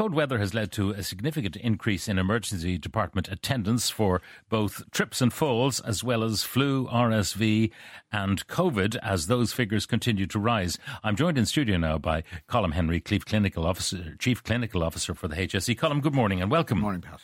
Cold weather has led to a significant increase in emergency department attendance for both trips and falls, as well as flu, RSV, and COVID, as those figures continue to rise. I'm joined in studio now by Colm Henry, Chief Clinical Officer, Chief Clinical Officer for the HSE. Colm, good morning and welcome. Good morning, Pat.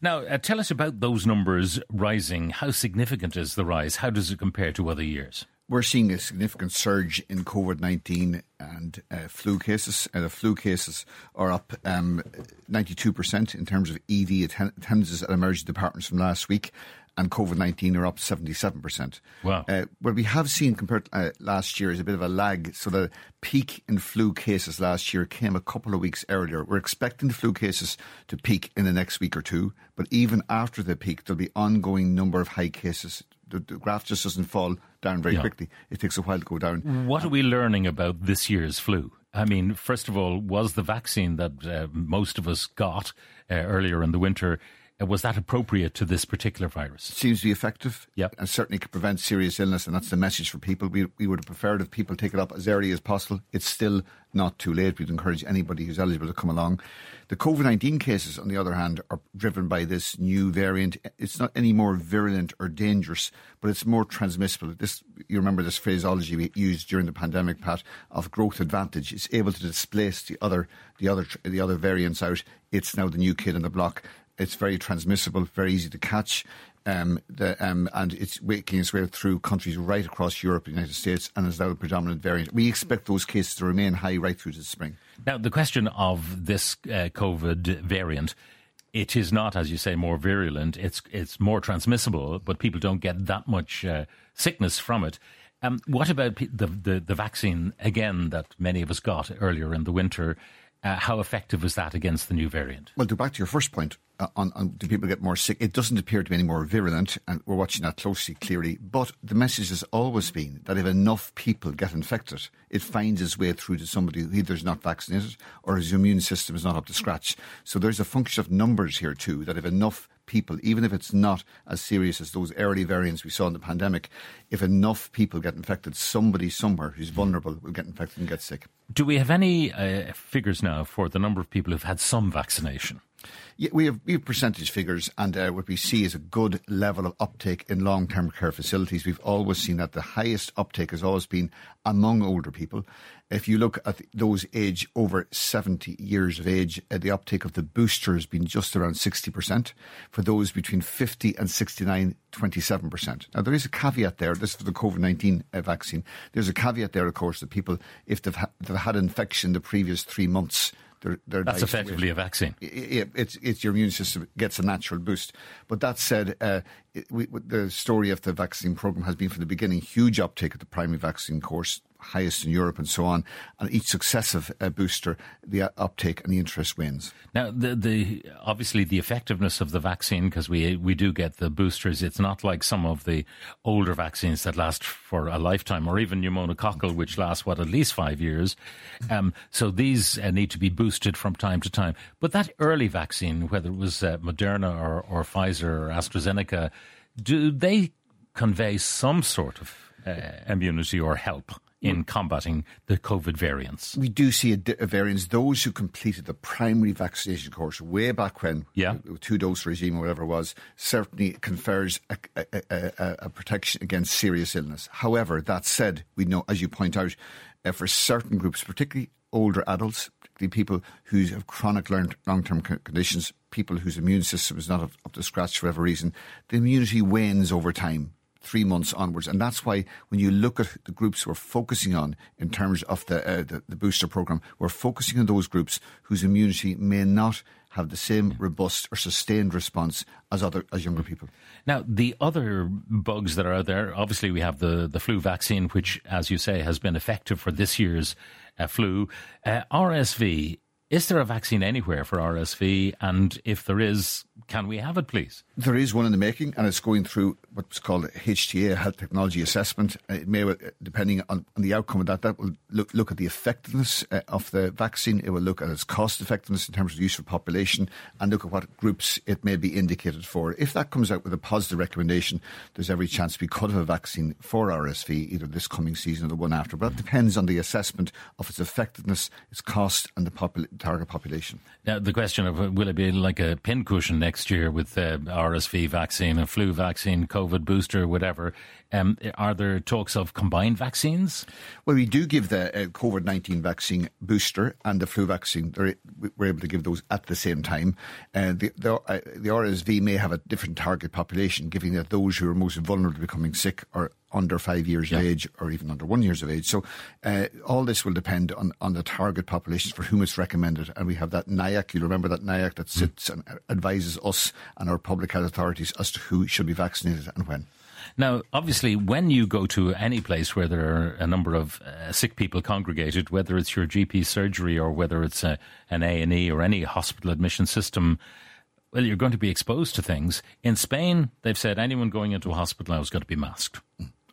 Now, uh, tell us about those numbers rising. How significant is the rise? How does it compare to other years? We're seeing a significant surge in COVID 19 and uh, flu cases. Uh, the flu cases are up um, 92% in terms of ED atten- attendances at emergency departments from last week, and COVID 19 are up 77%. Wow. Uh, what we have seen compared to uh, last year is a bit of a lag. So the peak in flu cases last year came a couple of weeks earlier. We're expecting the flu cases to peak in the next week or two, but even after the peak, there'll be ongoing number of high cases. The, the graph just doesn't fall down very Yeah. quickly. It takes a while to go down. What are we learning about this year's flu? I mean, first of all, was the vaccine that uh, most of us got uh, earlier in the winter, was that appropriate to this particular virus? seems to be effective. Yeah. and certainly can prevent serious illness and that's the message for people. We, we would have preferred if people take it up as early as possible. It's still not too late. We'd encourage anybody who's eligible to come along. The COVID-19 cases on the other hand are driven by this new variant. It's not any more virulent or dangerous but it's more transmissible. This you remember this phraseology we used during the pandemic Pat of growth advantage. It's able to displace the other the other the other variants out. It's now the new kid on the block it's very transmissible, very easy to catch, um, the, um, and it's making its way through countries right across Europe and the United States, and is now the predominant variant. We expect those cases to remain high right through to the spring. Now, the question of this uh, COVID variant, it is not, as you say, more virulent. It's it's more transmissible, but people don't get that much uh, sickness from it. Um, what about the, the the vaccine again that many of us got earlier in the winter? Uh, how effective was that against the new variant? Well, to back to your first point uh, on, on do people get more sick? It doesn't appear to be any more virulent, and we're watching that closely, clearly. But the message has always been that if enough people get infected, it finds its way through to somebody who either is not vaccinated or his immune system is not up to scratch. So there's a function of numbers here too. That if enough people, even if it's not as serious as those early variants we saw in the pandemic, if enough people get infected, somebody somewhere who's vulnerable will get infected and get sick. Do we have any uh, figures now for the number of people who've had some vaccination? We have we have percentage figures, and uh, what we see is a good level of uptake in long term care facilities. We've always seen that the highest uptake has always been among older people. If you look at those age over 70 years of age, uh, the uptake of the booster has been just around 60%. For those between 50 and 69, 27%. Now, there is a caveat there. This is for the COVID 19 uh, vaccine. There's a caveat there, of course, that people, if they've, ha- they've had infection the previous three months, they're, they're That's nice effectively with- a vaccine. it's it's your immune system gets a natural boost. But that said, uh, it, we, the story of the vaccine program has been from the beginning huge uptake of the primary vaccine course, highest in Europe, and so on. And each successive uh, booster, the uh, uptake and the interest wins. Now, the, the obviously the effectiveness of the vaccine, because we we do get the boosters. It's not like some of the older vaccines that last for a lifetime, or even pneumococcal, which lasts what at least five years. Um, so these uh, need to be boosted from time to time. But that early vaccine, whether it was uh, Moderna or, or Pfizer or AstraZeneca, do they convey some sort of uh, immunity or help in combating the COVID variants? We do see a, di- a variance. Those who completed the primary vaccination course way back when, Yeah. two dose regime or whatever it was, certainly confers a, a, a, a, a protection against serious illness. However, that said, we know, as you point out, uh, for certain groups, particularly older adults, particularly people who have chronic long term conditions, people whose immune system is not up, up to scratch for whatever reason, the immunity wanes over time three months onwards. And that's why when you look at the groups we're focusing on in terms of the, uh, the, the booster program, we're focusing on those groups whose immunity may not have the same robust or sustained response as other as younger people. Now, the other bugs that are out there, obviously, we have the, the flu vaccine, which, as you say, has been effective for this year's uh, flu. Uh, RSV, is there a vaccine anywhere for RSV? And if there is, can we have it, please? There is one in the making, and it's going through what's called HTA, Health Technology Assessment. Uh, it may, depending on, on, the outcome of that, that will look, look at the effectiveness uh, of the vaccine. It will look at its cost effectiveness in terms of use for population and look at what groups it may be indicated for. If that comes out with a positive recommendation, there's every chance we could have a vaccine for RSV either this coming season or the one after. But that depends on the assessment of its effectiveness, its cost, and the popul- target population. Now, the question of will it be like a pincushion next year with uh, RSV vaccine, a flu vaccine, COVID booster, whatever? Um, are there talks of combined vaccines? Well, we do give the uh, COVID 19 vaccine booster and the flu vaccine. we're able to give those at the same time. Uh, the, the, uh, the RSV may have a different target population, given that those who are most vulnerable to becoming sick are under five years yeah. of age or even under one years of age. So uh, all this will depend on, on the target populations for whom it's recommended. And we have that NIAC, you'll remember that NIAC that mm. sits mm. and advises us and our public health authorities as to who should be vaccinated and when. Now, obviously, when you go to any place where there are a number of uh, sick people congregated, whether it's your GP surgery or whether it's a, an A and E or any hospital admission system, well, you're going to be exposed to things. In Spain, they've said anyone going into a hospital now has got to be masked.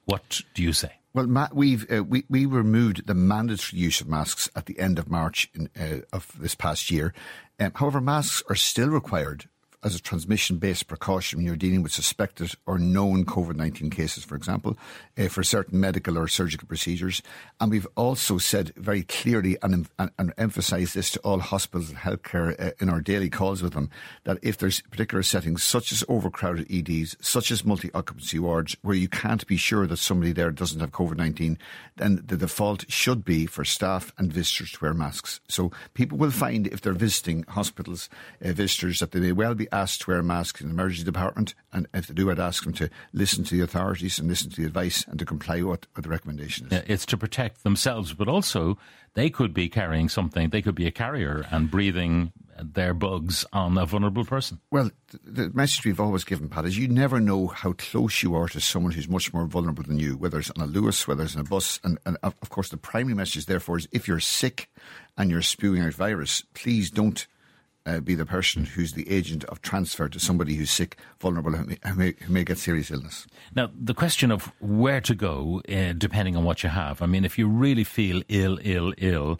What do you say? Well, Pat, we've uh, we we removed the mandatory use of masks at the end of March in, uh, of this past year. Um, however, masks are still required as a transmission based precaution when you're dealing with suspected or known COVID 19 cases, for example, uh, for certain medical or surgical procedures. And we've also said very clearly and, and, and emphasised this to all hospitals and healthcare uh, in our daily calls with them that if there's particular settings, such as overcrowded EDs, such as multi occupancy wards, where you can't be sure that somebody there doesn't have COVID 19, then the default should be for staff and visitors to wear masks. So people will find if they're visiting hospitals, uh, visitors, that they may well be asked to wear a mask in the emergency department, and if they do, I'd ask them to listen to the authorities and listen to the advice and to comply with what the recommendation is. Yeah, it's to protect themselves, but also they could be carrying something. They could be a carrier and breathing their bugs on a vulnerable person. Well, the message we've always given, Pat, is you never know how close you are to someone who's much more vulnerable than you, whether it's on a Luas, whether it's on a bus. And, and of course, the primary message, therefore, is if you're sick and you're spewing out virus, please don't uh, be the person who's the agent of transfer to somebody who's sick, vulnerable, who may, who may, who may get serious illness. Now, the question of where to go, uh, depending on what you have. I mean, if you really feel ill, ill, ill,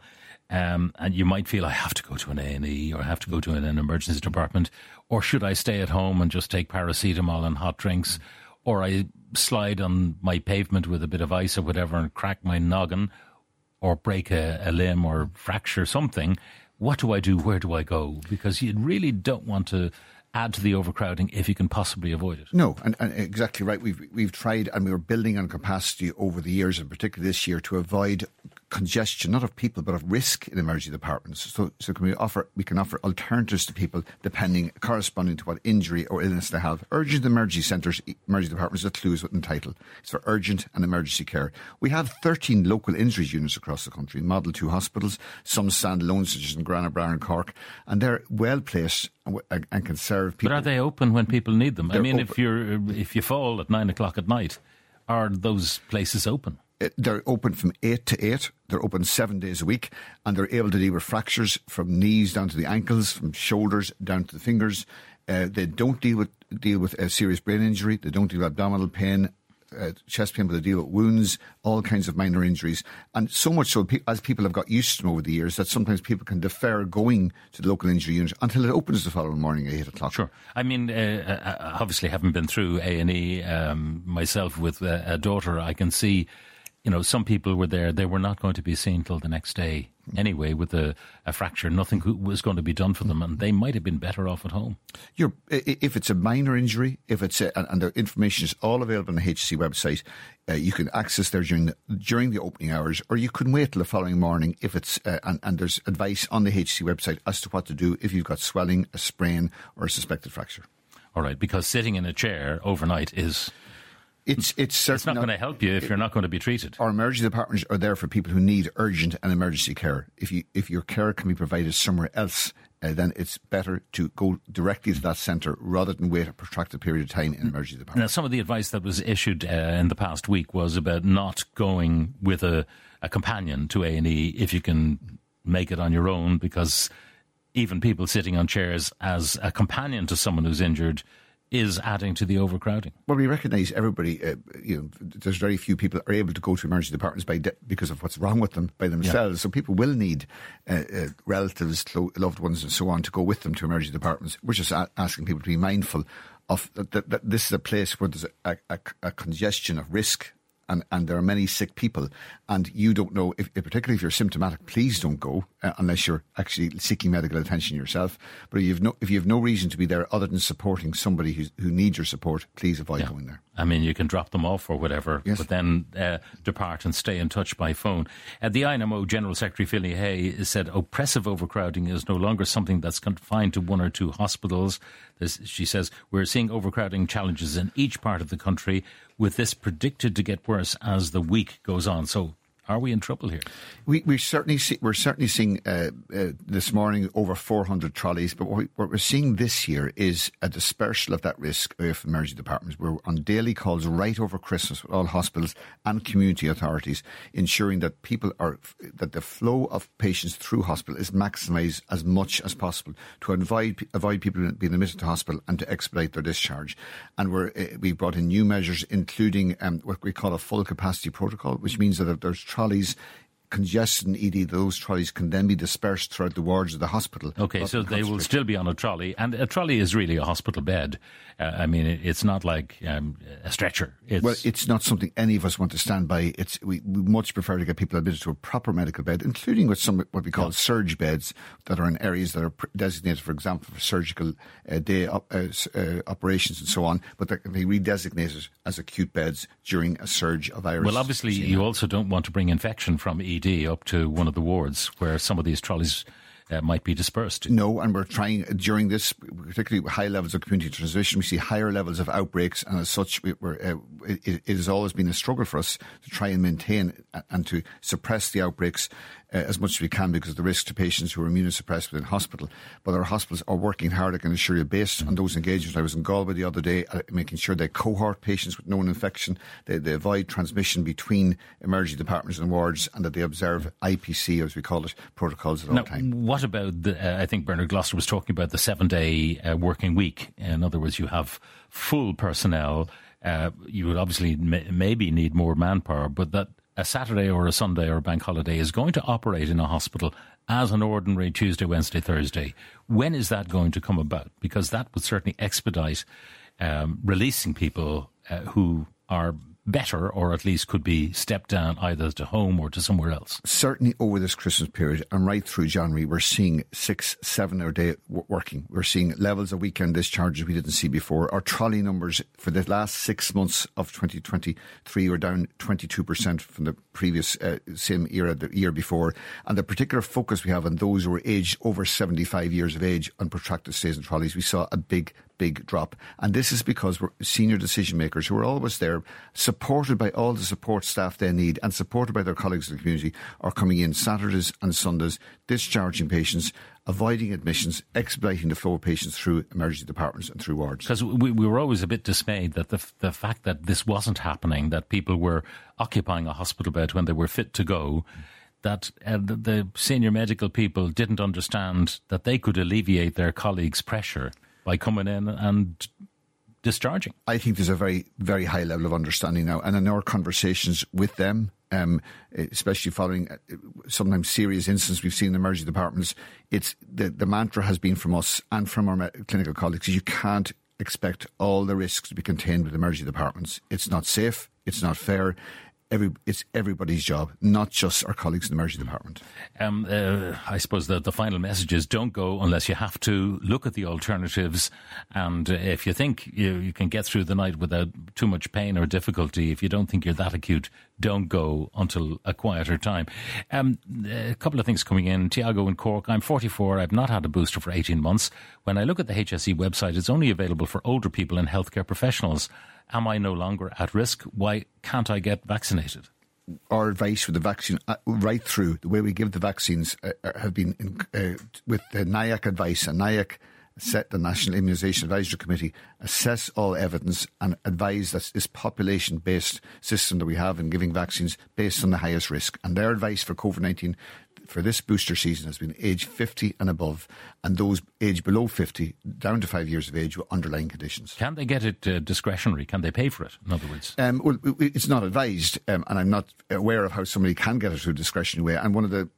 um, and you might feel I have to go to an A and E or I have to go to an, an emergency department, or should I stay at home and just take paracetamol and hot drinks, or I slide on my pavement with a bit of ice or whatever and crack my noggin, or break a, a limb or fracture something what do I do? Where do I go? Because you really don't want to add to the overcrowding if you can possibly avoid it. No, and, and, exactly right. We've we've tried and we were building on capacity over the years, and particularly this year, to avoid congestion, not of people, but of risk in emergency departments. So, so can we offer we can offer alternatives to people depending corresponding to what injury or illness they have. Urgent emergency centres, emergency departments, a clue is within title. It's for urgent and emergency care. We have 13 local injuries units across the country, Model 2 hospitals, some standalone, such as in Gurranabraher and Cork, and they're well placed and, and can serve people. But are they open when people need them? They're I mean, open. if you're if you fall at nine o'clock at night, are those places open? They're open from 8 to 8. They're open seven days a week and they're able to deal with fractures from knees down to the ankles, from shoulders down to the fingers. Uh, they don't deal with deal with a serious brain injury. They don't deal with abdominal pain, uh, chest pain, but they deal with wounds, all kinds of minor injuries. And so much so, as people have got used to them over the years, that sometimes people can defer going to the local injury unit until it opens the following morning at 8 o'clock. Sure. I mean, uh, uh obviously, having been through A&E um, myself with a daughter, I can see you know, some people were there, they were not going to be seen till the next day anyway with a, a, fracture. Nothing was going to be done for them, and they might have been better off at home. You're, if it's a minor injury, if it's a, and the information is all available on the HSE website, uh, you can access there during the, during the opening hours, or you can wait till the following morning if it's uh, and, and there's advice on the HSE website as to what to do if you've got swelling, a sprain, or a suspected fracture. All right, because sitting in a chair overnight is it's it's, it's not, not going to help you if you're not going to be treated. Our emergency departments are there for people who need urgent and emergency care. If you if your care can be provided somewhere else, uh, then it's better to go directly to that centre rather than wait a protracted period of time in an emergency department. Now, some of the advice that was issued uh, in the past week was about not going with a, a companion to A and E if you can make it on your own, because even people sitting on chairs as a companion to someone who's injured is adding to the overcrowding. Well, we recognise everybody. Uh, you know, there's very few people are able to go to emergency departments by de- because of what's wrong with them by themselves. Yeah. So people will need uh, uh, relatives, loved ones, and so on to go with them to emergency departments. We're just a- asking people to be mindful of that, that, this is a place where there's a, a, a congestion of risk and, and there are many sick people, and you don't know, if, particularly if you're symptomatic, please don't go uh, unless you're actually seeking medical attention yourself. But if you have no, if you have no reason to be there other than supporting somebody who needs your support, please avoid yeah. going there. I mean, you can drop them off or whatever, yes. but then uh, depart and stay in touch by phone. Uh, the INMO General Secretary Phil Ní Sheaghdha said oppressive overcrowding is no longer something that's confined to one or two hospitals. This, she says we're seeing overcrowding challenges in each part of the country, with this predicted to get worse as the week goes on. So are we in trouble here? We we certainly see, we're certainly seeing uh, uh, this morning over 400 trolleys, but what, we, we're seeing this year is a dispersal of that risk from emergency departments. We're on daily calls right over Christmas with all hospitals and community authorities, ensuring that people are that the flow of patients through hospital is maximised as much as possible to avoid avoid people being admitted to hospital and to expedite their discharge. And we're uh, we brought in new measures, including um, what we call a full capacity protocol, which means that if there's trolleys congestion ED, those trolleys can then be dispersed throughout the wards of the hospital. Okay, so they will still be on a trolley, and a trolley is really a hospital bed. Uh, I mean, it's not like um, a stretcher. It's well, it's not something any of us want to stand by. It's we, we much prefer to get people admitted to a proper medical bed, including with some what we call yeah. surge beds that are in areas that are designated, for example, for surgical uh, day op- uh, uh, operations and so on, but that can be redesignated as acute beds during a surge of virus. Well, obviously, you also don't want to bring infection from Up to one of the wards where some of these trolleys uh, might be dispersed. No, and we're trying during this, particularly high levels of community transmission, we see higher levels of outbreaks, and as such, we, uh, it, it, has always been a struggle for us to try and maintain and to suppress the outbreaks uh, as much as we can because of the risk to patients who are immunosuppressed within hospital. But our hospitals are working hard, I can assure you, based on those engagements. I was in Galway the other day, uh, making sure they cohort patients with known infection, they, they avoid transmission between emergency departments and wards, and that they observe IPC, as we call it, protocols at now, all times. What about the, uh, I think Bernard Gloster was talking about the seven day uh, working week. In other words, you have full personnel. Uh, you would obviously may, maybe need more manpower, but that a Saturday or a Sunday or a bank holiday is going to operate in a hospital as an ordinary Tuesday, Wednesday, Thursday. When is that going to come about? Because that would certainly expedite um, releasing people uh, who are better or at least could be stepped down either to home or to somewhere else? Certainly over this Christmas period and right through January, we're seeing six, seven hour day working. We're seeing levels of weekend discharges we didn't see before. Our trolley numbers for the last six months of 2023 were down 22% from the previous uh, same era, the year before. And the particular focus we have on those who are aged over 75 years of age on protracted stays in trolleys, we saw a big big drop. And this is because senior decision makers who are always there, supported by all the support staff they need and supported by their colleagues in the community, are coming in Saturdays and Sundays, discharging patients, avoiding admissions, expediting the flow of patients through emergency departments and through wards. Because we, we were always a bit dismayed that the, the fact that this wasn't happening, that people were occupying a hospital bed when they were fit to go. That uh, the, the senior medical people didn't understand that they could alleviate their colleagues' pressure by coming in and discharging. I think there's a very, very high level of understanding now. And in our conversations with them, um, especially following uh, sometimes serious incidents we've seen in emergency departments, it's the, the mantra has been from us and from our clinical colleagues you can't expect all the risks to be contained with emergency departments. It's not safe. It's not fair every it's everybody's job, not just our colleagues in the emergency department. Um, uh, I suppose the, the final message is don't go unless you have to. Look at the alternatives, and uh, if you think you, you can get through the night without too much pain or difficulty, if you don't think you're that acute, don't go until a quieter time. Um, a couple of things coming in. Tiago in Cork. I'm 44. I've not had a booster for 18 months. When I look at the HSE website, it's only available for older people and healthcare professionals. Am I no longer at risk? Why can't I get vaccinated? Our advice with the vaccine, uh, right through the way we give the vaccines, uh, uh have been in, uh, with the NIAC advice, and NIAC set the National Immunisation Advisory Committee assess all evidence and advise that this population based system that we have in giving vaccines based on the highest risk. And their advice for COVID 19 for this booster season has been age 50 and above, and those age below 50 down to five years of age with underlying conditions. Can they get it uh, discretionary? Can they pay for it? In other words, um, well, it's not advised, um, and I'm not aware of how somebody can get it through a discretionary way. And one of the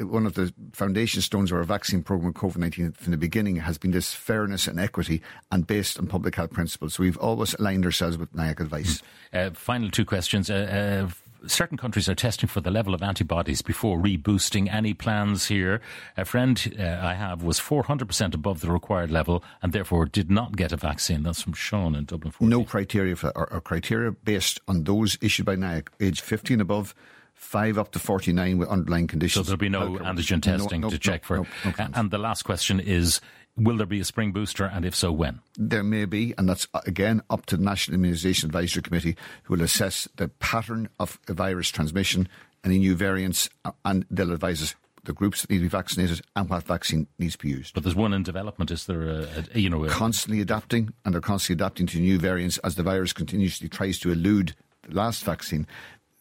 one of the foundation stones of our vaccine program with COVID 19 from the beginning has been this fairness and equity and based on public health principles. So we've always aligned ourselves with NIAC advice. Uh, final two questions. Uh, uh, certain countries are testing for the level of antibodies before reboosting. Any plans here? A friend uh, I have was 400% above the required level and therefore did not get a vaccine. That's from Sean in Dublin 14. No criteria for or, or criteria based on those issued by NIAC, age 15 above five up to 49 with underlying conditions. So there'll be no antigen testing no, no, to check for. and the last question is Will there be a spring booster, and if so, when? There may be, and that's uh, again up to the National Immunisation Advisory Committee, who will assess the pattern of virus transmission, any new variants, uh, and they'll advise us the groups that need to be vaccinated and what vaccine needs to be used. But there's one in development. Is there a, a you know a... constantly adapting, and they're constantly adapting to new variants as the virus continuously tries to elude the last vaccine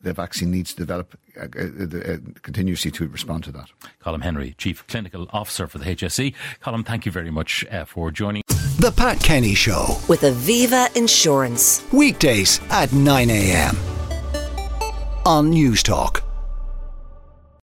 the vaccine needs to develop uh, uh, uh, continuously to respond to that. Colm Henry, Chief Clinical Officer for the HSE. Colm, thank you very much uh, for joining. The Pat Kenny Show with Aviva Insurance. Weekdays at 9 a.m. on Newstalk.